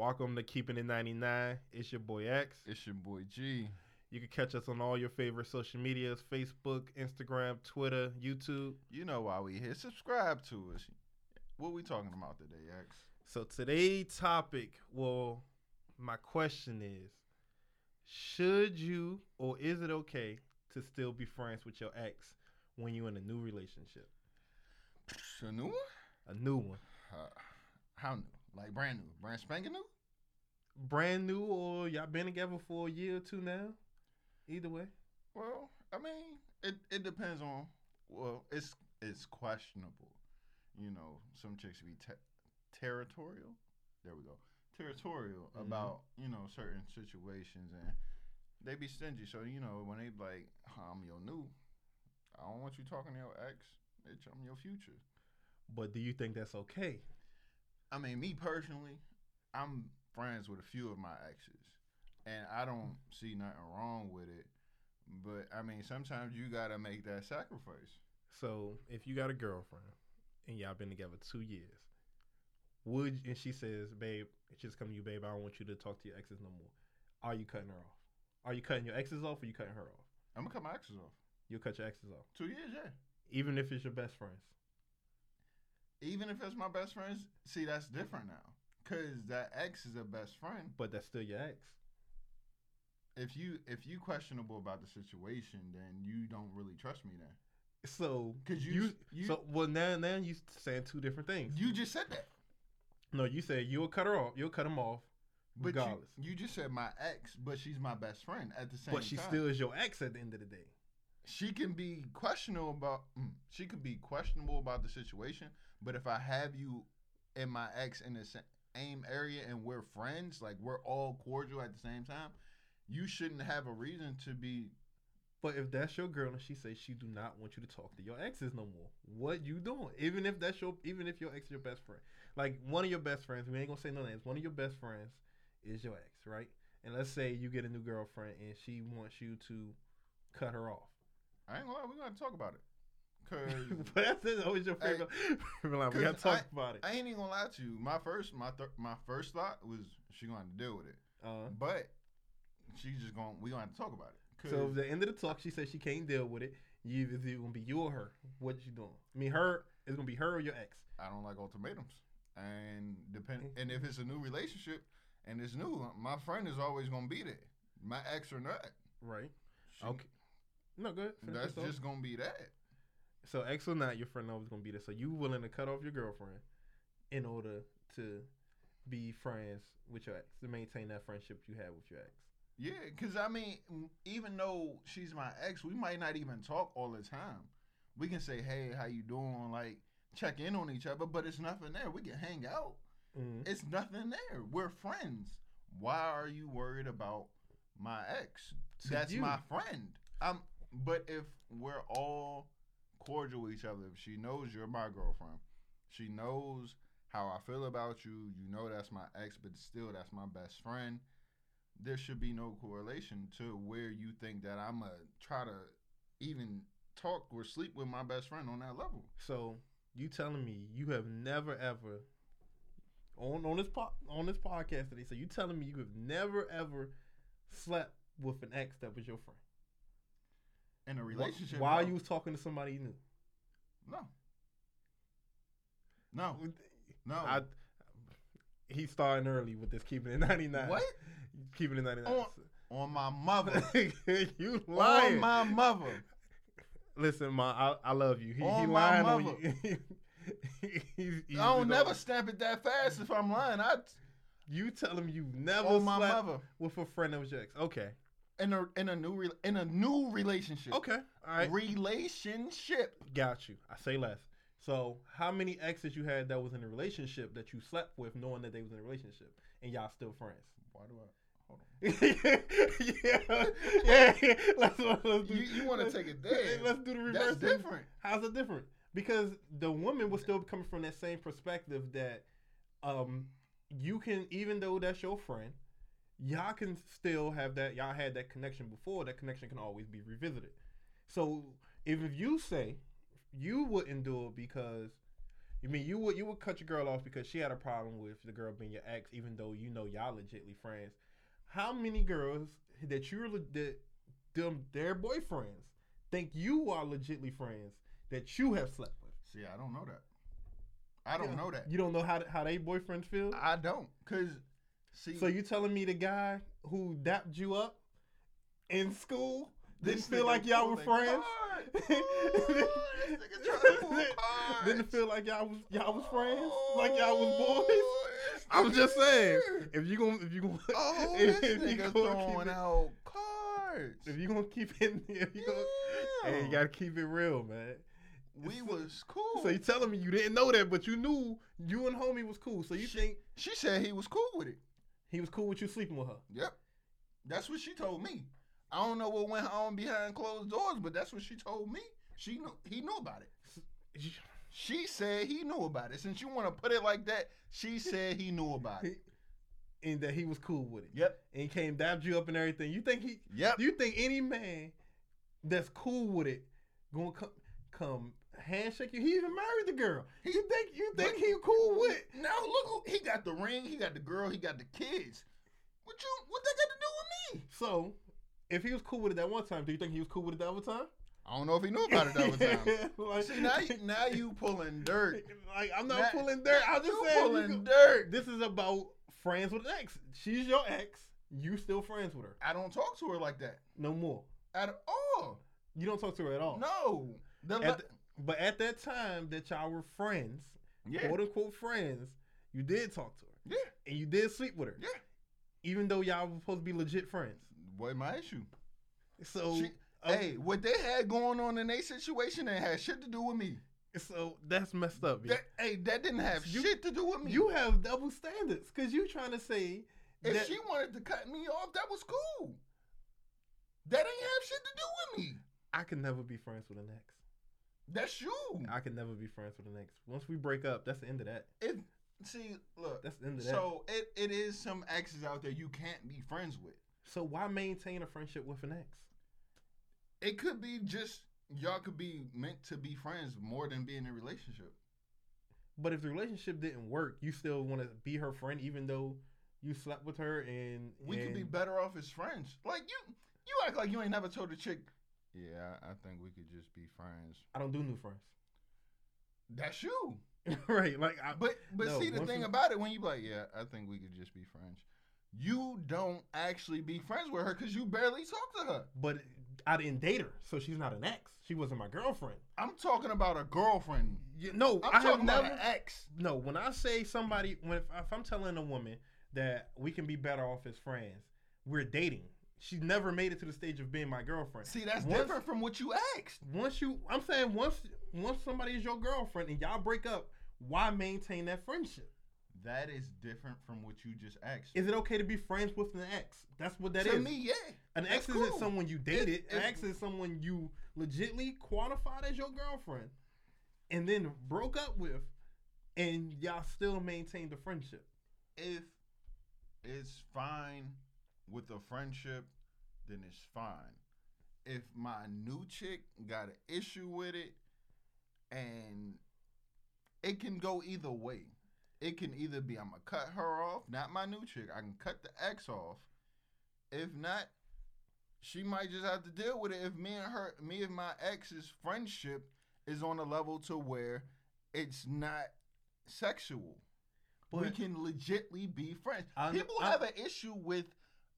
Welcome to Keeping It 99. It's your boy X. It's your boy G. You can catch us on all your favorite social medias Facebook, Instagram, Twitter, YouTube. You know why we here. Subscribe to us. What we talking about today, X? So today's topic, well, my question is should you or is it okay to still be friends with your ex when you're in a new relationship? A new one? A new one. Uh, how new? Like brand new? Brand spanking new? Brand new or y'all been together for a year or two now? Either way. Well, I mean, it, it depends on. Well, it's it's questionable. You know, some chicks be te- territorial. There we go. Territorial Mhm. about you know certain situations, and they be stingy. So you know when they like, "I'm your new," I don't want you talking to your ex. Bitch, I'm your future. But do you think that's okay? I mean, me personally, I'm friends with a few of my exes, and I don't see nothing wrong with it. But I mean, sometimes you gotta make that sacrifice. So if you got a girlfriend and y'all been together two years, would and she says, "Babe, it's just coming to you, babe. I don't want you to talk to your exes no more." Are you cutting her off? Are you cutting your exes off, or you cutting her off? I'm gonna cut my exes off. You'll cut your exes off, Two years, yeah. even if it's your best friends. Even if it's my best friends, see that's different now. Cause that ex is a best friend. But that's still your ex. If you if you questionable about the situation, then you don't really trust me. Then So 'Cause you- you, you- so well now now you saying two different things. you just said that. no, you said you'll cut her off. You'll cut him off, But you, regardless. you just said my ex, but she's my best friend at the same but she time. still is your ex at the end of the day. She can be questionable about mm, she could be questionable about the situation but if i have you and my ex in the same area and we're friends like we're all cordial at the same time you shouldn't have a reason to be But if that's your girl and she says she do not want you to talk to your exes no more, what you doing? Even if that's your, even if your ex is your best friend, like one of your best friends, we ain't gonna say no names. One of your best friends is your ex, right? And let's say you get a new girlfriend and she wants you to cut her off. I ain't gonna lie we're gonna talk about it because but that's. Always your favorite. line. we gotta talk about it. i ain't even gonna lie to you my first my thir- my first thought was she gonna have to deal with it Uh, but she's just gonna we gonna have to talk about it. so at the end of the talk, she says she can't deal with it. You it's either gonna be you or her. What you doing? I mean, her it's gonna be her or your ex. I don't like ultimatums. And depend Mm-hmm. and if it's a new relationship and it's new, my friend is always gonna be there. My ex or not. Right. She- Okay. No good. That's your thought. just gonna be that. So ex or not, your friend always gonna be there. So you willing to cut off your girlfriend in order to be friends with your ex to maintain that friendship you had with your ex. Yeah, cause I mean, even though she's my ex, we might not even talk all the time. We can say, "Hey, how you doing?" Like check in on each other, but it's nothing there. We can hang out. Mm. It's nothing there. We're friends. Why are you worried about my ex? To That's you. my friend. Um, but if we're all cordial with each other, if she knows you're my girlfriend, she knows how I feel about you. You know that's my ex, but still that's my best friend. There should be no correlation to where you think that I'm gonna try to even talk or sleep with my best friend on that level. So you telling me you have never ever on on this po- on this podcast today? So you telling me you have never ever slept with an ex that was your friend? In a relationship, While no. you was talking to somebody you knew. no, no, no. I, he's starting early with this keeping it 99. what? Keeping it 99. On- On my mother. you lying. on my mother. Listen, ma, I, I love you. He, On he my lying on mother. you. He's- he's I don't never stamp it that fast if I'm lying. I You tell him you've never on my mother with a friend of ex. Okay. In a in a new re, in a new relationship. Okay. All right. Relationship. Got you. I say less. So, how many exes you had that was in a relationship that you slept with, knowing that they was in a relationship, and y'all still friends? Why do I? Hold on. yeah, yeah. Let's, let's do, You, you want to take it there? Let's do the reverse. That's different. How's it different? Because the woman was still coming from that same perspective that um you can even though that's your friend, y'all can still have that y'all had that connection before, that connection can always be revisited. So if you say you wouldn't do it because You mean you would you would cut your girl off because she had a problem with the girl being your ex, even though you know y'all legitly friends. How many girls that you're that them their boyfriends think you are legitly friends that you have slept with? See, I don't know that. I don't Yeah. know that. You don't know how how they boyfriends feel. I don't, cause see, So you telling me the guy who dapped you up in school didn't feel like y'all were friends? cards. Ooh, this nigga trying to pull cards. didn't feel like y'all was y'all was friends? Like y'all was oh, boys? Oh, I'm just saying. If you gonna if you gonna Oh, if, if you gonna keep throwing it, out cards. if you gonna keep it, if you gonna, hey, you gotta keep it real, man. we was cool. So you telling me you didn't know that, but you knew you and homie was cool. So you She- think she said he was cool with it. He was cool with you sleeping with her? Yep. That's what she told me. I don't know what went on behind closed doors, but that's what she told me. She knew he knew about it. She said he knew about it. Since you want to put it like that, she said he knew about it. And that he was cool with it. Yep. And he came dapped you up and everything. You think he Yep. You think any man that's cool with it gonna come come handshake you? He even married the girl. He- you think you think he cool with No, look, he got the ring, he got the girl, he got the kids. What you? What they got to do with me? So, if he was cool with it that one time, do you think he was cool with it the other time? I don't know if he knew about it the other time. like, See now, you, now you pulling dirt. Like I'm not pulling dirt. I'm just saying. pulling go- dirt. this is about friends with an ex. She's your ex. You still friends with her? I don't talk to her like that No more. at all. You don't talk to her at all. No. The At the- but at that time that y'all were friends, yeah. quote unquote friends, you did talk to her Yeah. and you did sleep with her. Yeah. Even though y'all were supposed to be legit friends. What my issue? So, She- uh, hey, what they had going on in their situation ain't had shit to do with me. so that's messed up. That, hey, that didn't have You- shit to do with me. You have double standards because you trying to say if that she wanted to cut me off, that was cool. That ain't have shit to do with me. I can never be friends with an ex. That's you. I can never be friends with an ex. Once we break up, that's the end of that. If see, look. That's the end of that. So it, it is some exes out there you can't be friends with. So why maintain a friendship with an ex? It could be just y'all could be meant to be friends more than being in a relationship. But if the relationship didn't work, you still want to be her friend, even though you slept with her and We could be better off as friends. Like you, you act like you ain't never told a chick. Yeah, I, I think we could just be friends. I don't do new friends. That's you. right? Like, I, But but No, see the thing you- about it when you like, yeah, I think we could just be friends. You don't actually be friends with her because you barely talk to her. but I didn't date her, so she's not an ex. She wasn't my girlfriend. I'm talking about a girlfriend. You, no, I'm I have talking about never. an ex. No, when I say somebody, when if, if I'm telling a woman that we can be better off as friends, we're dating. She never made it to the stage of being my girlfriend. See, that's Once- different from what you asked. Once you, I'm saying once once somebody is your girlfriend and y'all break up, why maintain that friendship? That is different from what you just asked. Is it okay to be friends with an ex? That's what that is. to me, yeah. An that's ex isn't someone you dated. An ex is someone you legitly qualified as your girlfriend, and then broke up with, and y'all still maintain the friendship. If it's fine with a friendship, then it's fine. If my new chick got an issue with it, and it can go either way. It can either be I'm gonna cut her off, not my new chick. I can cut the ex off. If not, she might just have to deal with it. If me and her, me and my ex's friendship is on a level to where it's not sexual we can legitly be friends. I- People I- have an issue with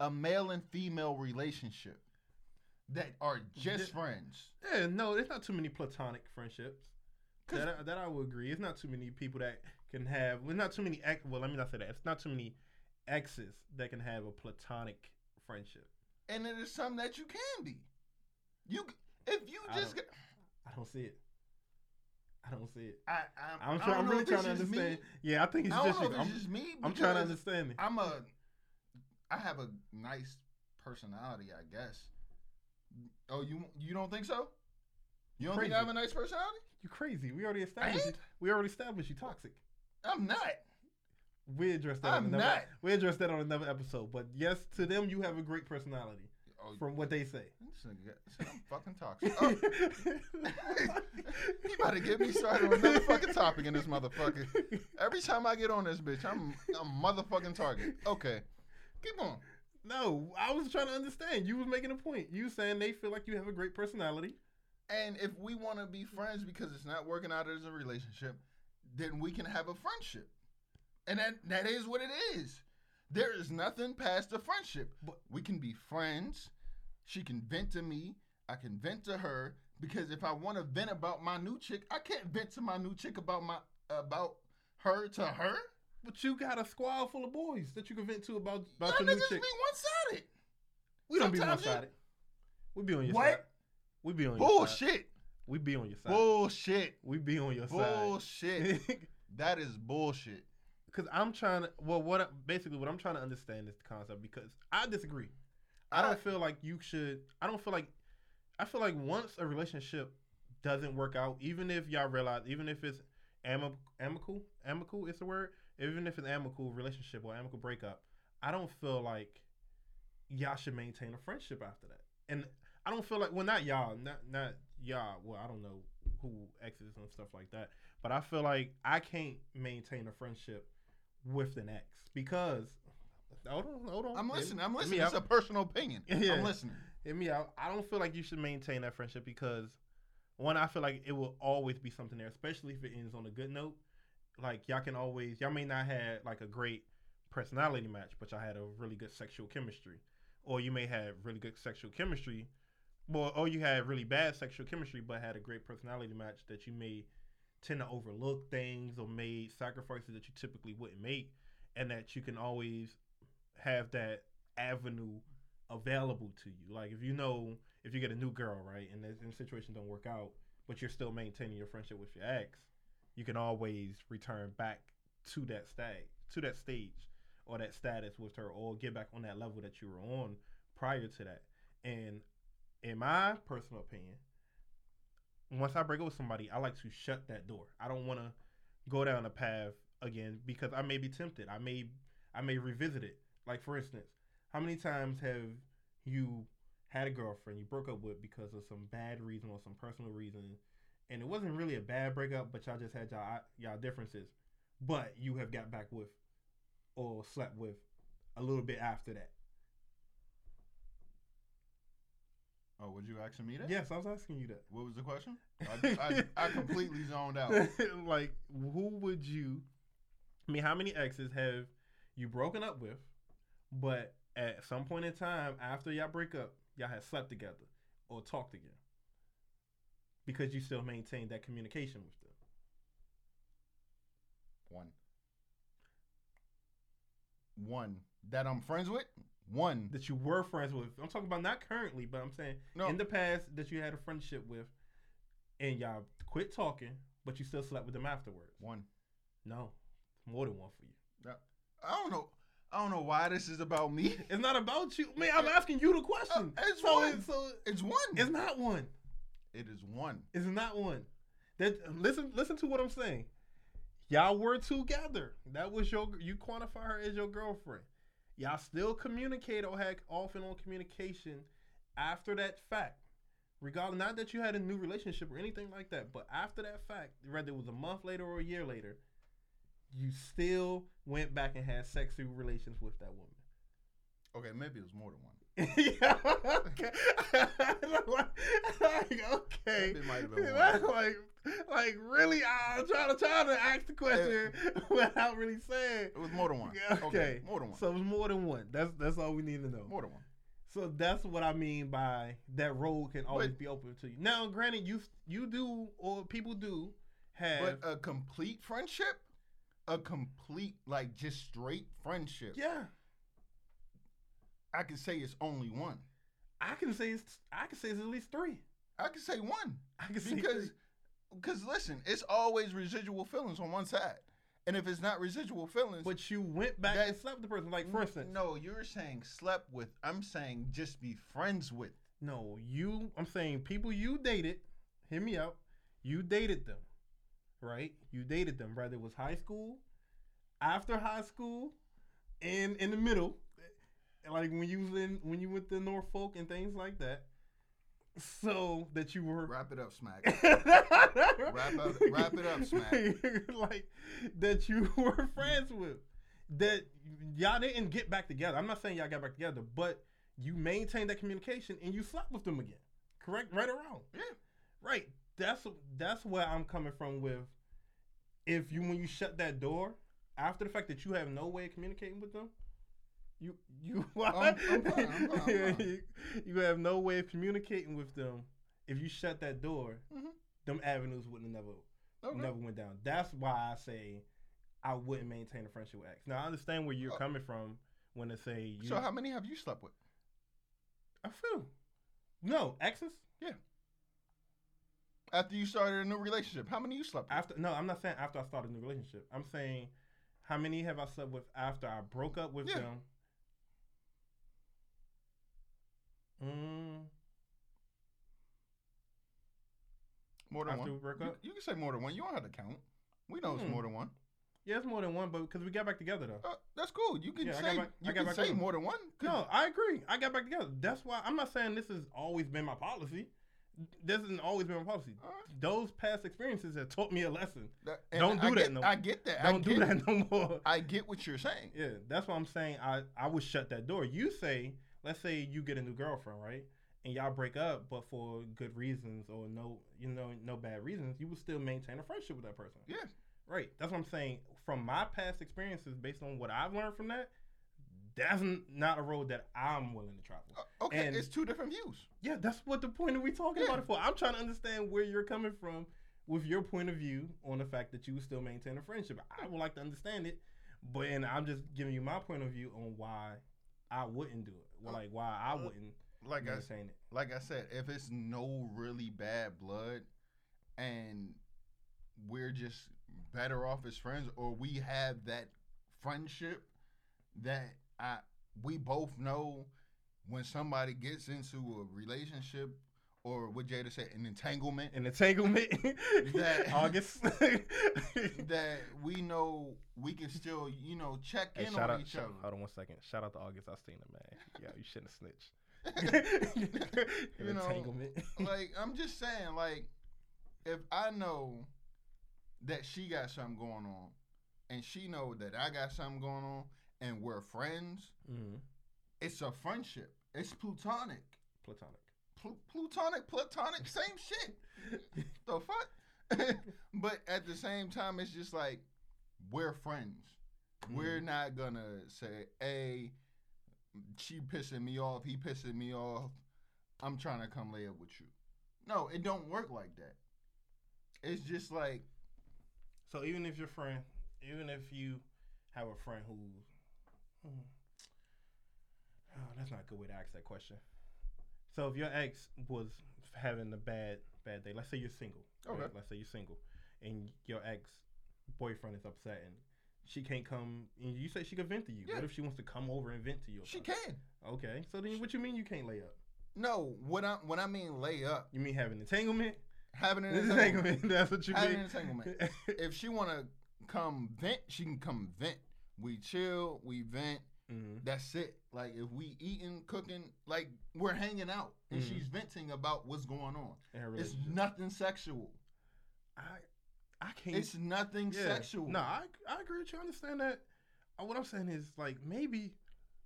a male and female relationship that are just Ju- friends. Yeah, no, there's not too many platonic friendships. That I, that I would agree. It's not too many people that can have. Well, not too many ex. Well, let me not say that. It's not too many exes that can have a platonic friendship. And it is something that you can be. You if you I just don't- get, I don't see it. I don't see it. I, I'm I'm, I trying. don't know really trying to just me. understand. Yeah, I think it's I don't just know you. if it's I'm, just me. I'm trying to understand it. I'm a I have a nice personality, I guess. Oh, you you don't think so? You don't think I have a nice personality? You crazy? We already established. You, we already established you toxic. I'm not. We addressed that. I'm on another, not. We addressed that on another episode. But yes, to them, you have a great personality. Oh, from what they say. this nigga got- this nigga fucking toxic. Oh, he about to get me started on another fucking topic in this motherfucker. Every time I get on this bitch, I'm I'm motherfucking target. Okay, keep on. no, I was trying to understand. You was making a point. You saying they feel like you have a great personality. And if we want to be friends because it's not working out as a relationship, then we can have a friendship. And that that is what it is. There is nothing past a friendship. But- we can be friends. She can vent to me. I can vent to her because if I want to vent about my new chick, I can't vent to my new chick about my about her to her. But you got a squad full of boys that you can vent to about Y'all about your niggas new be chick. one sided. We don't be one sometimes you- sided. We be on your side. What? side. We be on your side. Bullshit. We be on your side. Bullshit. we be on your side. Bullshit. side. that is bullshit. Because I'm trying to. Well, what I- basically what I'm trying to understand is the concept. Because I disagree. I don't feel like you should. I don't feel like. I feel like once a relationship doesn't work out, even if y'all realize, even if it's ami- amicable, amicable is the word. Even if it's an amicable relationship or amicable breakup, I don't feel like y'all should maintain a friendship after that. And I don't feel like well, not y'all, not not y'all. Well, I don't know who exes and stuff like that, but I feel like I can't maintain a friendship with an ex because. Hold on, hold on. I'm listening. I'm listening. It's out. a personal opinion. Yeah. I'm listening. Hear me out. I don't feel like you should maintain that friendship because one, I feel like it will always be something there, especially if it ends on a good note. Like y'all can always y'all may not have like a great personality match, but y'all had a really good sexual chemistry. Or you may have really good sexual chemistry. Well, or you had really bad sexual chemistry but had a great personality match that you may tend to overlook things or made sacrifices that you typically wouldn't make and that you can always have that avenue available to you. Like if you know if you get a new girl, right, and the, and the situation don't work out, but you're still maintaining your friendship with your ex, you can always return back to that stag to that stage or that status with her, or get back on that level that you were on prior to that. And in my personal opinion, once I break up with somebody, I like to shut that door. I don't want to go down a path again because I may be tempted. I may I may revisit it. Like for instance, how many times have you had a girlfriend you broke up with because of some bad reason or some personal reason, and it wasn't really a bad breakup, but y'all just had y'all y'all differences, but you have got back with or slept with a little bit after that. Oh, would you asking me that? Yes, I was asking you that. What was the question? I, I, I completely zoned out. like, who would you? I mean, how many exes have you broken up with, but at some point in time after y'all break up, y'all had slept together or talked again because you still maintain that communication with them. One. One that I'm friends with. One. that you were friends with. I'm talking about not currently, but I'm saying No. in the past that you had a friendship with, and y'all quit talking, but you still slept with them afterwards. One. No, more than one for you. I don't know. I don't know why this is about me. It's not about you, man. I'm asking you the question. Uh, it's so, one. It's, so It's one. it's not one. It is one. It's not one. That listen, listen to what I'm saying. Y'all were together. That was your. You quantify her as your girlfriend. Y'all still communicate or had off and on communication after that fact. Regardless, not that you had a new relationship or anything like that, but after that fact, whether it was a month later or a year later, you still went back and had sexual relations with that woman. Okay, maybe it was more than one. yeah, okay. like, okay. Maybe it might have been Like, one. like, like, really, I'm trying to try to ask the question without really saying. It was more than one. Yeah, okay. more than one. So it was more than one. That's that's all we need to know. more than one. So that's what I mean by that road can always But- be open to you. Now, granted, you you do or people do have But a complete friendship, a complete like just straight friendship. yeah. I can say it's only one. I can say it's I can say it's at least three. I can say one I can say because because listen, it's always residual feelings on one side, and if it's not residual feelings, But you went back That- and slept with the person. Like for instance, no, you're saying slept with. I'm saying just be friends with. No, you. I'm saying people you dated. Hear me out. You dated them, right? You dated them. Whether it was high school, after high school, and in the middle, like when you was in when you went to Norfolk and things like that, so that you were Wrap it up, Smack. wrap up- wrap it up, Smack. like that you were friends with, that y'all didn't get back together. I'm not saying y'all got back together, but you maintained that communication and you slept with them again. Correct? Right or wrong? Yeah. Right. That's that's where I'm coming from with. If you when you shut that door after the fact that you have no way of communicating with them, you you I'm fine, I'm fine, I'm fine. you, you have no way of communicating with them. If you shut that door, Mhm. them avenues wouldn't have never Okay. never went down. That's why I say I wouldn't maintain a friendship with X. Now I understand where you're Oh. coming from when they say you. So how many have you slept with? A few. no exes Yeah. After you started a new relationship, how many you slept with? after. No, I'm not saying after I started a new relationship. I'm saying how many have I slept with after I broke up with Yeah. them. Mm, More than after one. we broke You, up? you can say more than one. You don't have to count. We know it's Hmm. more than one. yeah, it's more than one, but because we got back together though. Uh, that's cool. You can Yeah, say back- you can say more than one. No, I agree. I got back together. That's why I'm not saying this has always been my policy. This hasn't always been my policy. Alright. Those past experiences have taught me a lesson. That- Don't do I that get, no- I get that. Don't get do that no more. I get what you're saying. Yeah, that's why I'm saying I I would shut that door. You say, let's say you get a new girlfriend, right? And y'all break up, but for good reasons or no, you know, no bad reasons, you would still maintain a friendship with that person. Yeah. Right. That's what I'm saying. From my past experiences, based on what I've learned from that, that's not a road that I'm willing to travel. Uh, okay, And- it's two different views. Yeah, that's what the point of we talking Yeah. about it for. I'm trying to understand where you're coming from with your point of view on the fact that you still maintain a friendship. I would like to understand it, but and I'm just giving you my point of view on why I wouldn't do it. Well, like why I uh, wouldn't Like I maintain it. like I said, if it's no really bad blood and we're just better off as friends or we have that friendship that I we both know when somebody gets into a relationship or what Jada said, an entanglement, An entanglement. That- August. that we know we can still, you know, check Hey, in shout on out, each shout, other. hold on one second. Shout out to August. I seen it, man. Yeah, you shouldn't have snitched. An know, entanglement. like I'm just saying, like if I know that she got something going on, and she know that I got something going on, and we're friends, Mhm. it's a friendship. It's plutonic, Platonic. Pl- plutonic, platonic, same shit. the fuck? but at the same time, it's just like we're friends. We're Mhm. not gonna say, "Hey, she pissing me off. He pissing me off. I'm trying to come lay up with you." No, it don't work like that. It's just like So even if your friend, even if you have a friend who, Hmm. oh, that's not a good way to ask that question. So if your ex was having a bad bad day, let's say you're single. right? Okay. Let's say you're single, and your ex boyfriend is upset, and she can't come. And you say she could vent to you. Yeah. What if she wants to come over and vent to you? she can. Okay. So then, what you mean you can't lay up? No, what I when I mean lay up, You mean having entanglement? having an Entanglement. That's what you mean. Having mean. an entanglement. if she wanna come vent, she can come vent. We chill, we vent. Mhm. That's it. Like if we eating, cooking, like we're hanging out, and Mhm. she's venting about what's going on. It's nothing sexual. I I can't. It's nothing yeah. sexual. No, I I agree with you. I understand that. Uh, What I'm saying is like maybe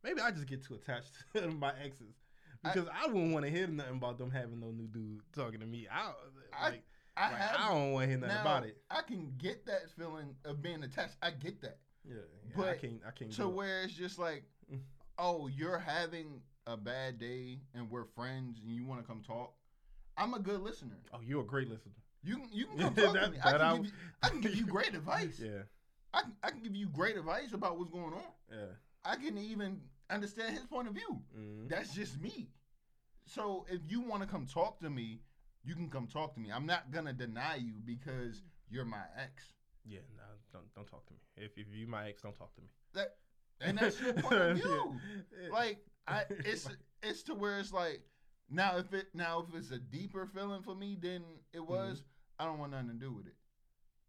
maybe I just get too attached to my exes because I, wouldn't want to hear nothing about them having no new dude talking to me. I I- like, I like, have I don't want to hear nothing now, about it. I can get that feeling of being attached. I get that. Yeah, yeah, I but can't I can't. It. where it's just like, oh, you're having a bad day and we're friends and you want to come talk. I'm a good listener. Oh, you're a great listener. You can you can come talk to me. I can, I- give you, I can give you great advice. Yeah, I can, I can give you great advice about what's going on. yeah. I can even understand his point of view. Mhm. That's just me. So if you want to come talk to me, you can come talk to me. I'm not gonna deny you because you're my ex. Yeah, no, don't don't talk to me. If if you my ex, don't talk to me. That and that's your point of view. Yeah. Like I, it's it's to where it's like now if it now if it's a deeper feeling for me than it was, I don't want nothing to do with it.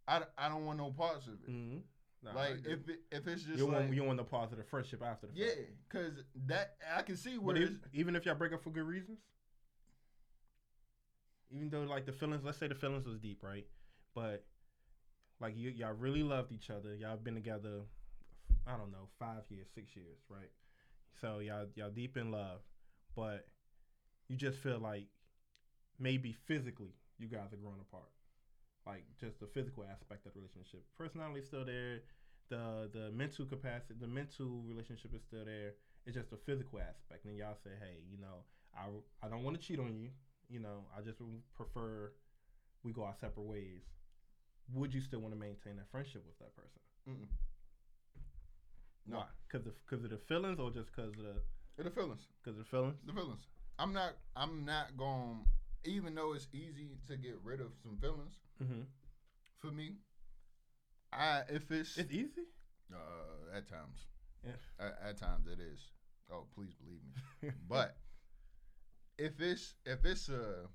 I, I don't want no parts of it. Mhm. Nah, like if it, if it's just you like want you want the positive friendship after the yeah, fact. because that I can see where if, it's, even if y'all break up for good reasons, even though like the feelings, let's say the feelings was deep, right? But like you, y'all really loved each other. Y'all been together, I don't know, five years, six years, right? So y'all y'all deep in love, but you just feel like maybe physically you guys are growing apart, like just the physical aspect of the relationship. Personality still there. The the mental capacity, the mental relationship is still there. It's just a physical aspect. And y'all say, hey, you know, I, I don't want to cheat on you. You know, I just prefer we go our separate ways. Would you still want to maintain that friendship with that person? Mm-mm. No. Because of, cause of the feelings or just because of the, the feelings. cause of the feelings? the feelings. I'm not. I'm not going. Even though it's easy to get rid of some feelings, Mm-hmm. for me, I if it's, It's easy. uh, at times, Yeah. at, at times it is. Oh, please believe me. but if it's if it's uh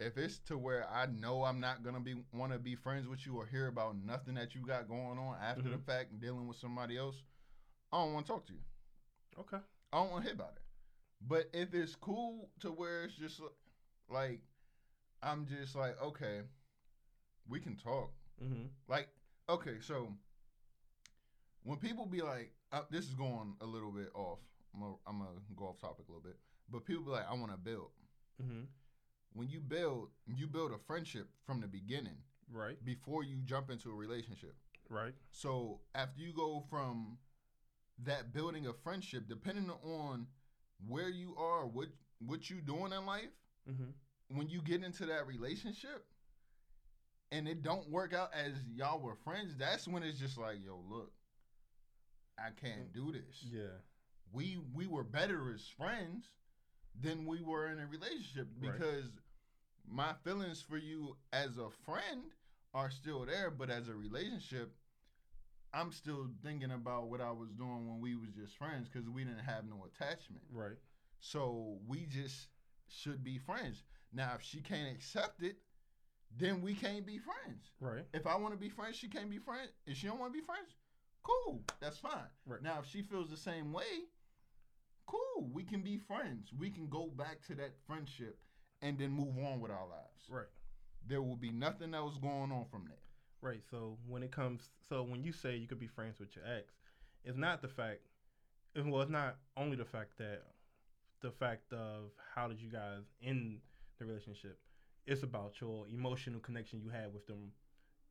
if it's to where I know I'm not gonna be want to be friends with you or hear about nothing that you got going on after the Mhm. fact dealing with somebody else, I don't want to talk to you. okay. I don't want to hear about it. But if it's cool to where it's just like I'm just like okay, we can talk. Mm-hmm. Like okay, so when people be like, uh, this is going a little bit off. I'm gonna, I'm gonna go off topic a little bit, but people be like, I want to build. Mm-hmm. When you build, you build a friendship from the beginning Right. before you jump into a relationship. Right. So after you go from that building of friendship, depending on where you are, what what you doing in life, Mm-hmm. when you get into that relationship and it don't work out as y'all were friends, that's when it's just like, yo, look, I can't do this. Yeah. We we were better as friends than we were in a relationship Right. My feelings for you as a friend are still there, but as a relationship, I'm still thinking about what I was doing when we was just friends because we didn't have no attachment. Right. So we just should be friends. Now, if she can't accept it, then we can't be friends. Right. If I want to be friends, she can't be friends. If she don't want to be friends, cool, that's fine. Right. Now, if she feels the same way, cool, we can be friends. We can go back to that friendship and then move on with our lives. Right. There will be nothing else going on from that. Right. So when it comes, so when you say you could be friends with your ex, it's not the fact. Well, it's not only the fact that the fact of how did you guys end the relationship. It's about your emotional connection you had with them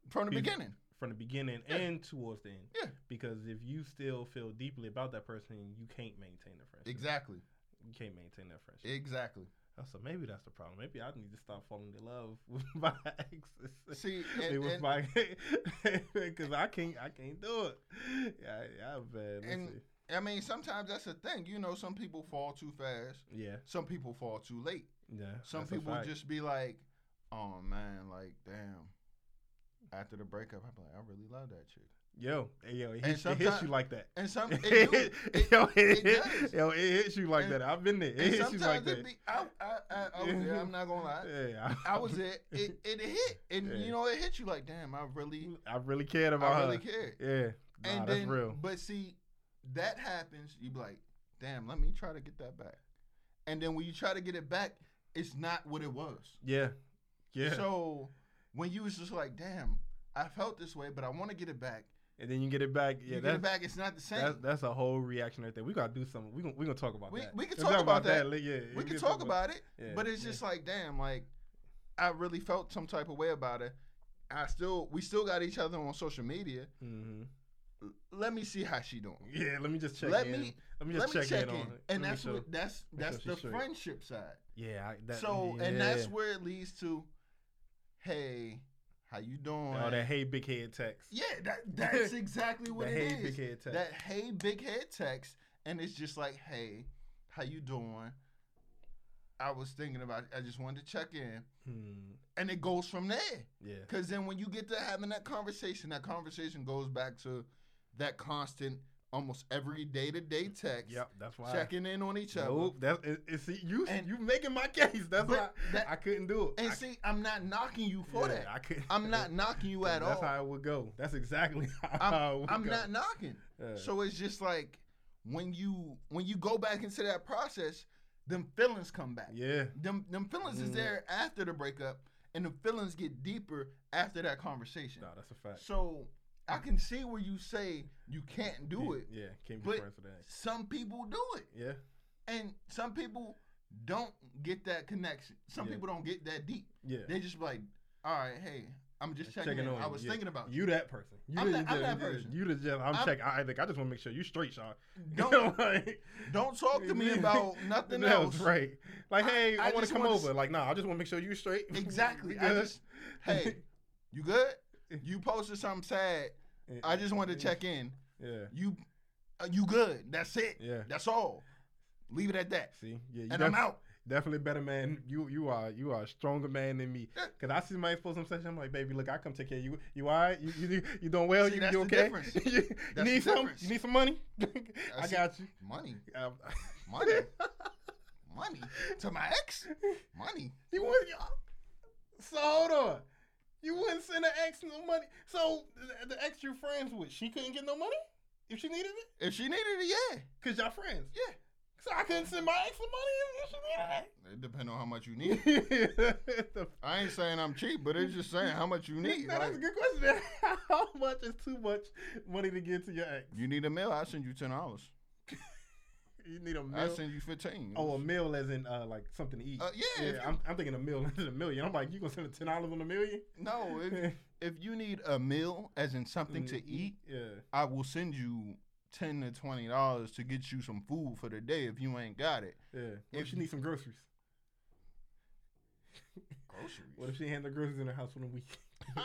From the Be- beginning. from the beginning Yeah. and towards the end. Yeah. Because if you still feel deeply about that person, you can't maintain the friendship. Exactly. You can't maintain that friendship. Exactly. Oh, so maybe that's the problem. Maybe I need to stop falling in love with my exes. See, It and, was and, my because I can't I can't do it. Yeah, yeah, bad. And-. I mean, sometimes that's a thing. You know, some people fall too fast. Yeah, Some people fall too late. yeah. Some people just be like, "Oh man, like damn." After the breakup, I'm like, I really love that chick. Yo, yo, it hits, it hits you like that. And some, it It, it, yo, it, it yo, it hits you like And- that. I've been there. It hits you sometimes like it that. be. I, I, I, I was there. I'm not gonna lie. Yeah, I was there. It, it hit, and Yeah. you know, it hit you like, damn. I really, I really cared about I her. really cared. Yeah, nah, and that's then, real. but see, that happens. You be like, damn. Let me try to get that back. And then when you try to get it back, it's not what it was. Yeah, yeah. So when you was just like, damn, I felt this way, but I want to get it back. And then you get it back. Yeah, you get it back, it's not the same. that's, that's a whole reaction right there. We gotta do something. We gonna we gonna talk about We- that. we can Let's talk about that. li- Yeah, we can talk about it, Yeah, but it's yeah. just like, damn, like I really felt some type of way about it. I still, we still got each other on social media. hmm L- Let me see how she doing. Yeah, let me just check Let in. me- let me Let just me check, check in, in, on it. and Let that's what that's that's the friendship side. Yeah, I, that, so, and that's where it leads to, hey, how you doing? oh that hey big head text. Yeah, that that's exactly what it hey is. big head text. that hey big head text and it's just like hey how you doing i was thinking about i just wanted to check in Hmm, and it goes from there yeah, because then when you get to having that conversation that conversation goes back to that constant almost every day to day text, Yep, that's why. checking in on each other. Nope, that's it, it, see you And- you making my case. That's why that- I couldn't do it. And I, see, I'm not knocking you for yeah, that. I couldn't. I'm not knocking you at That's all. That's how it would go. That's exactly how I'm, it would I'm not knocking. Yeah. So it's just like when you when you go back into that process, them feelings come back. yeah, Them them feelings is Mm. there after the breakup, and the feelings get deeper after that conversation. no, that's a fact. So I can see where you say you can't do it. Yeah, can't be but- friends with that. Some people do it, Yeah, and some people don't get that connection. Some Yeah. people don't get that deep. yeah. They just be like, all right, hey, I'm just checking, Checking on I was yeah. thinking about you. You that person. You I'm that- I'm that person. You the just. I'm, I'm- checking. I think I just want to make sure you straight, Sean. Don't like, don't talk to me about nothing That else. right. Like, I- hey, I, I want to come over. Like, nah, I just want to make sure you straight. Exactly. I just, hey, you good? You posted something sad. I just wanted to check in. Yeah. You, uh, you good? That's it. Yeah. That's all. Leave it at that. See, yeah, you And I'm out. Definitely better man. You you are you are a stronger man than me. Cause I see my post some session. I'm like, baby, look, I come take care of you. You all right? You you, you doing well? See, you, you okay? you, need some? difference. You need some money? I see. got you. Money, Um, money, money. To my ex, money. you would So hold on. You wouldn't send an ex no money. So the, the ex you're friends with, she couldn't get no money if she needed it, If she needed it, yeah, cause y'all friends. yeah. So I couldn't send my ex some money if she needed It It depends on how much you need. The I ain't saying I'm cheap, but it's just saying how much you need. Now, that's a good question. How much is too much money to give to your ex? you need a meal, I send you ten dollars. You need a meal. I send you fifteen. Oh, a meal as in uh, like something to eat. Uh, yeah, you- I'm, I'm thinking a meal as in a million. I'm like, you gonna send a ten dollars on a million? no. If, if you need a meal, as in something to eat, Yeah. I will send you ten to twenty dollars to get you some food for the day if you ain't got it. Yeah. What if If she you- needs some groceries? Groceries. What if she had the groceries in her house for the week?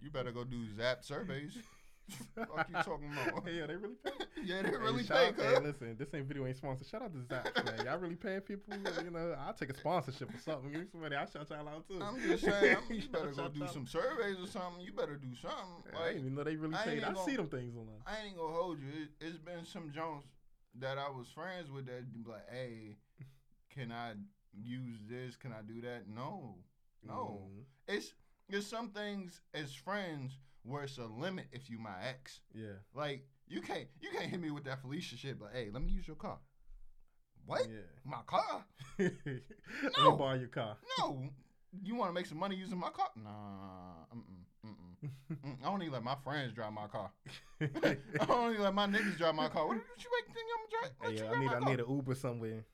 You better go do Zap surveys. Fuck you talking about? hey, yo, they really pay. yeah, they really hey, pay, out- Hey, listen, this ain't video ain't sponsored. Shout out to Zaps, man. Y'all really paying people? You know, I'll take a sponsorship or something. Give me somebody. I'll shout y'all out too. I'm just saying, I'm, you better go do y'all some surveys or something. You better do something. I Like, didn't even know they really I paid. I gonna- see them things online. I ain't gonna hold you. It, it's been some Jones that I was friends with that be like, hey, can I use this? Can I do that? No, no. Mhm. It's there's some things as friends where it's a limit if you my ex. Yeah. Like you can't you can't hit me with that Felicia shit. But hey, let me use your car. What? Yeah. My car? Let No. me borrow your car. No. You want to make some money using my car? Nah. Mm-mm, mm-mm. Mm, I don't even let my friends drive my car. I don't even let my niggas drive my car. What did you make think I'm gonna drive? Let Hey, you I need I car. need an Uber somewhere.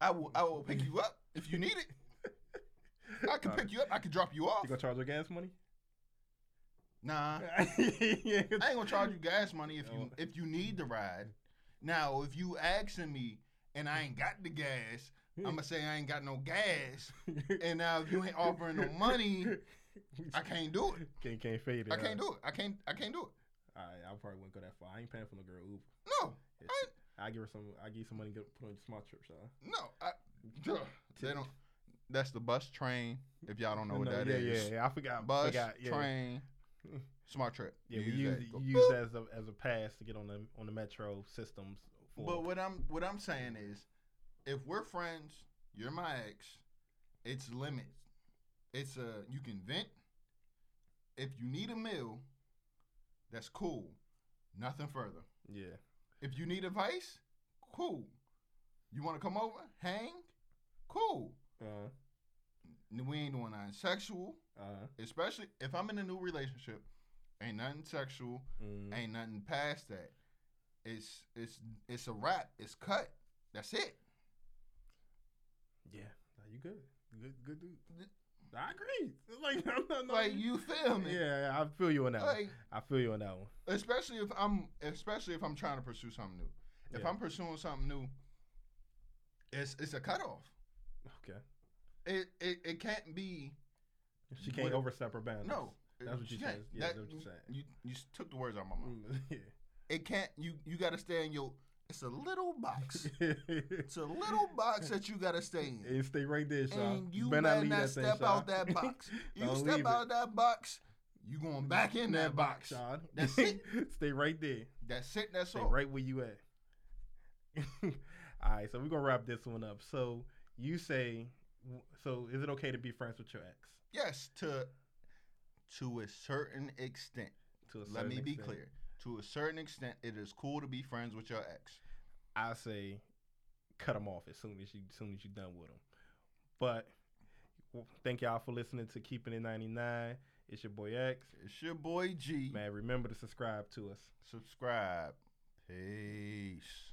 I will I will pick you up if you need it. I can Uh, pick you up. I can drop you off. You gonna charge her gas money? Nah. I ain't gonna charge you gas money if you if you need the ride. Now, if you asking me and I ain't got the gas, I'm gonna say I ain't got no gas. And now if you ain't offering no money, I can't do it. Can't can't fade it. I can't do it. I can't. I can't do it. Alright, I probably wouldn't go that far. I ain't paying for no girl Uber. No, I, I give her some. I give you some money. to put on SmarTrip, Sean. no. I, they don't. That's the bus train. If y'all don't know what No, that yeah, is, yeah, yeah. I forgot. bus forgot, yeah. train, SmarTrip. Yeah, You we use that. Use as a as a pass to get on the on the metro systems. For, But what I'm what I'm saying is, if we're friends, you're my ex. It's limits. It's a you can vent. If you need a meal, that's cool. Nothing further. yeah, If you need advice, cool. You want to come over, hang, cool. uh, We ain't doing nothing sexual, uh, especially if I'm in a new relationship. Ain't nothing sexual. mm, Ain't nothing past that. It's it's it's a wrap. It's cut. That's it. yeah. You good? Good, good dude. I agree. Like, I'm not, no, Like you feel me? Yeah, I feel you on that. one. I feel you on that one. especially if I'm especially if I'm trying to pursue something new. If Yeah. I'm pursuing something new, it's it's a cutoff. Okay. It it, it can't be She can't What- overstep her boundaries. no. That's what you said. Yeah, That- that's what you said. You you took the words out of my mouth. Mm, yeah. It can't. You you got to stay in your. It's a little box. It's a little box that you got to stay in. stay right there, Sean. And you better not that thing, step Sean. out that box. You step out that box, you going back in that box. Sean. That's it. Stay right there. That's it. That's Stay all. right where you at. all right, so we're gonna wrap this one up. So you say, so is it okay to be friends with your ex? Yes, to to a certain extent. To a Let certain me be extent. clear. To a certain extent, it is cool to be friends with your ex. I say, cut them off as soon as you, as soon as you're done with them. But well, thank y'all for listening to Keeping It 99. It's your boy X. It's your boy G. Man, remember to subscribe to us. Subscribe. Peace.